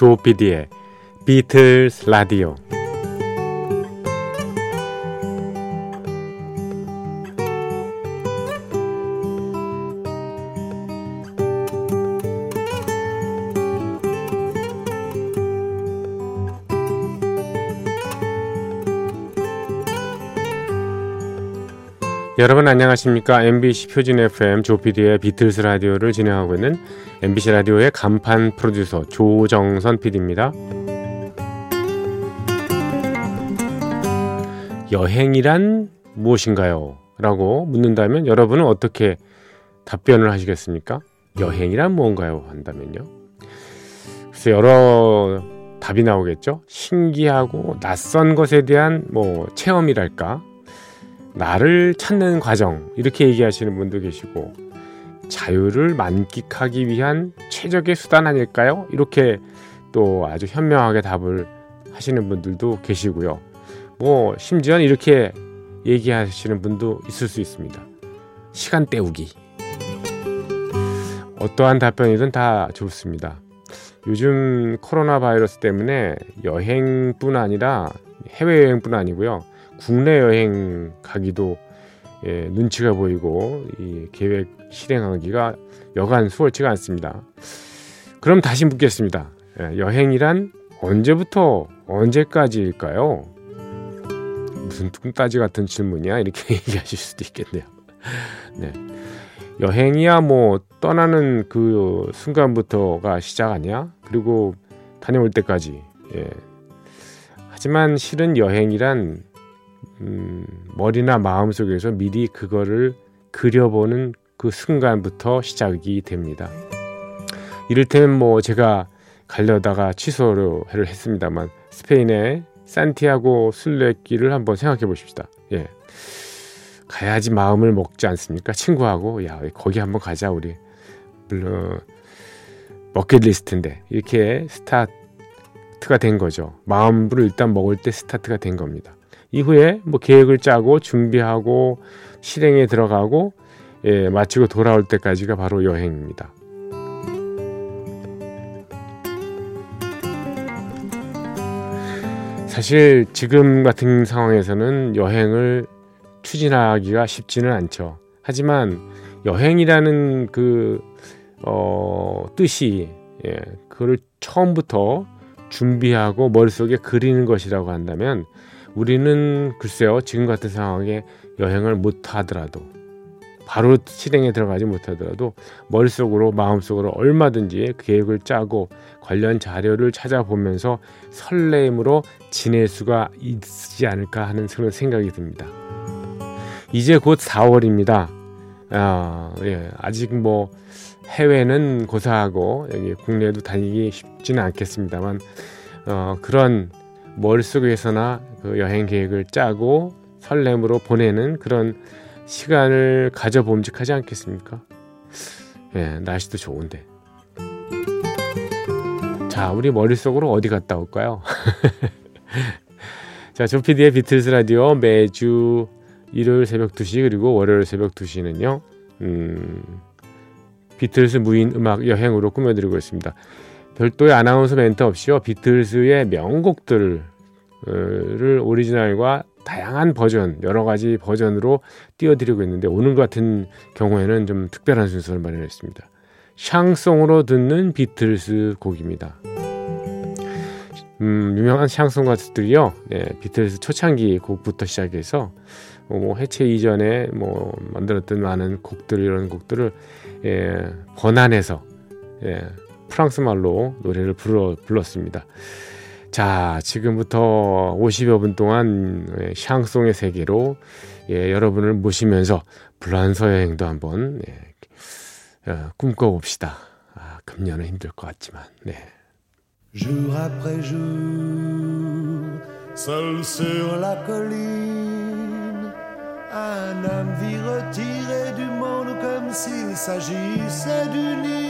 조피디의 비틀스 라디오 여러분 안녕하십니까? MBC 표준 FM 조피디의 비틀스 라디오를 진행하고 있는 MBC 라디오의 간판 프로듀서 조정선 PD입니다. 여행이란 무엇인가요? 라고 묻는다면 여러분은 어떻게 답변을 하시겠습니까? 여행이란 무언가요? 한다면요. 그래서 여러 답이 나오겠죠. 신기하고 낯선 것에 대한 뭐 체험이랄까 나를 찾는 과정 이렇게 얘기하시는 분도 계시고 자유를 만끽하기 위한 최적의 수단 아닐까요? 이렇게 또 아주 현명하게 답을 하시는 분들도 계시고요. 뭐 심지어는 이렇게 얘기하시는 분도 있을 수 있습니다. 시간 때우기. 어떠한 답변이든 다 좋습니다. 요즘 코로나 바이러스 때문에 여행뿐 아니라 해외여행뿐 아니고요. 국내 여행 가기도 예, 눈치가 보이고 이 계획 실행하기가 여간 수월치가 않습니다. 그럼 다시 묻겠습니다. 예, 여행이란 언제부터 언제까지일까요? 무슨 뚱따지 같은 질문이야 이렇게 얘기하실 수도 있겠네요. 네. 여행이야 뭐 떠나는 그 순간부터가 시작 아니야? 그리고 다녀올 때까지. 예. 하지만 실은 여행이란 음, 머리나 마음 속에서 미리 그거를 그려보는 그 순간부터 시작이 됩니다. 이를테면 뭐 제가 가려다가 취소를 했습니다만 스페인의 산티아고 순례길을 한번 생각해 보십시다. 예. 가야지 마음을 먹지 않습니까? 친구하고 야 거기 한번 가자 우리 물론 버킷리스트인데 이렇게 스타트가 된 거죠. 마음을 일단 먹을 때 스타트가 된 겁니다. 이후에 뭐 계획을 짜고 준비하고 실행에 들어가고 예, 마치고 돌아올 때까지가 바로 여행입니다. 사실 지금 같은 상황에서는 여행을 추진하기가 쉽지는 않죠. 하지만 여행이라는 그 어, 뜻이 예, 그걸 처음부터 준비하고 머릿속에 그리는 것이라고 한다면 우리는 글쎄요 지금 같은 상황에 여행을 못 하더라도 바로 실행에 들어가지 못하더라도 머릿속으로 마음속으로 얼마든지 계획을 짜고 관련 자료를 찾아보면서 설레임으로 지낼 수가 있지 않을까 하는 그런 생각이 듭니다. 이제 곧 4월입니다. 아, 예, 아직 뭐 해외는 고사하고 여기 국내도 다니기 쉽지는 않겠습니다만 어, 그런 머릿속에서나 그 여행 계획을 짜고 설렘으로 보내는 그런 시간을 가져봄직하지 않겠습니까? 예, 날씨도 좋은데. 자, 우리 머릿속으로 어디 갔다 올까요? 자, 조피디의 비틀스 라디오 매주 일요일 새벽 2시 그리고 월요일 새벽 2시는요. 음, 비틀스 무인 음악 여행으로 꾸며드리고 있습니다. 별도의 아나운서 멘트 없이요. 비틀스의 명곡들을 오리지널과 다양한 버전, 여러 가지 버전으로 띄워드리고 있는데 오늘 같은 경우에는 좀 특별한 순서를 마련했습니다. 샹송으로 듣는 비틀스 곡입니다. 음, 유명한 샹송 가수들이요, 네, 비틀스 초창기 곡부터 시작해서 뭐 해체 이전에 뭐 만들었던 많은 곡들 이런 곡들을 예, 번안해서 예, 프랑스 말로 노래를 불러, 불렀습니다. 자, 지금부터 50여 분 동안 예, 샹송의 세계로 예, 여러분을 모시면서 불란서 여행도 한번 예, 어, 꿈꿔봅시다. 아, 금년은 힘들 것 같지만, 네. Jour après jour, seul sur la colline, un homme vit retiré du monde comme s'il s'agissait d'une île.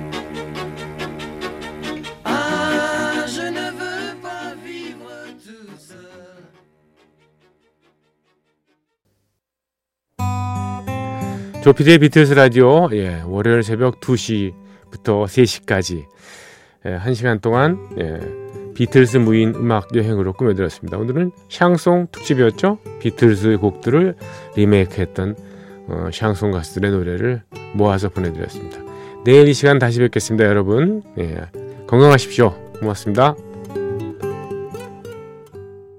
조피디의 비틀스 라디오 예, 월요일 새벽 2시부터 3시까지 예, 1시간 동안 예, 비틀스 무인 음악 여행으로 꾸며드렸습니다. 오늘은 샹송 특집이었죠. 비틀스 곡들을 리메이크했던 어, 샹송 가수들의 노래를 모아서 보내드렸습니다. 내일 이 시간 다시 뵙겠습니다, 여러분. 예, 건강하십시오. 고맙습니다.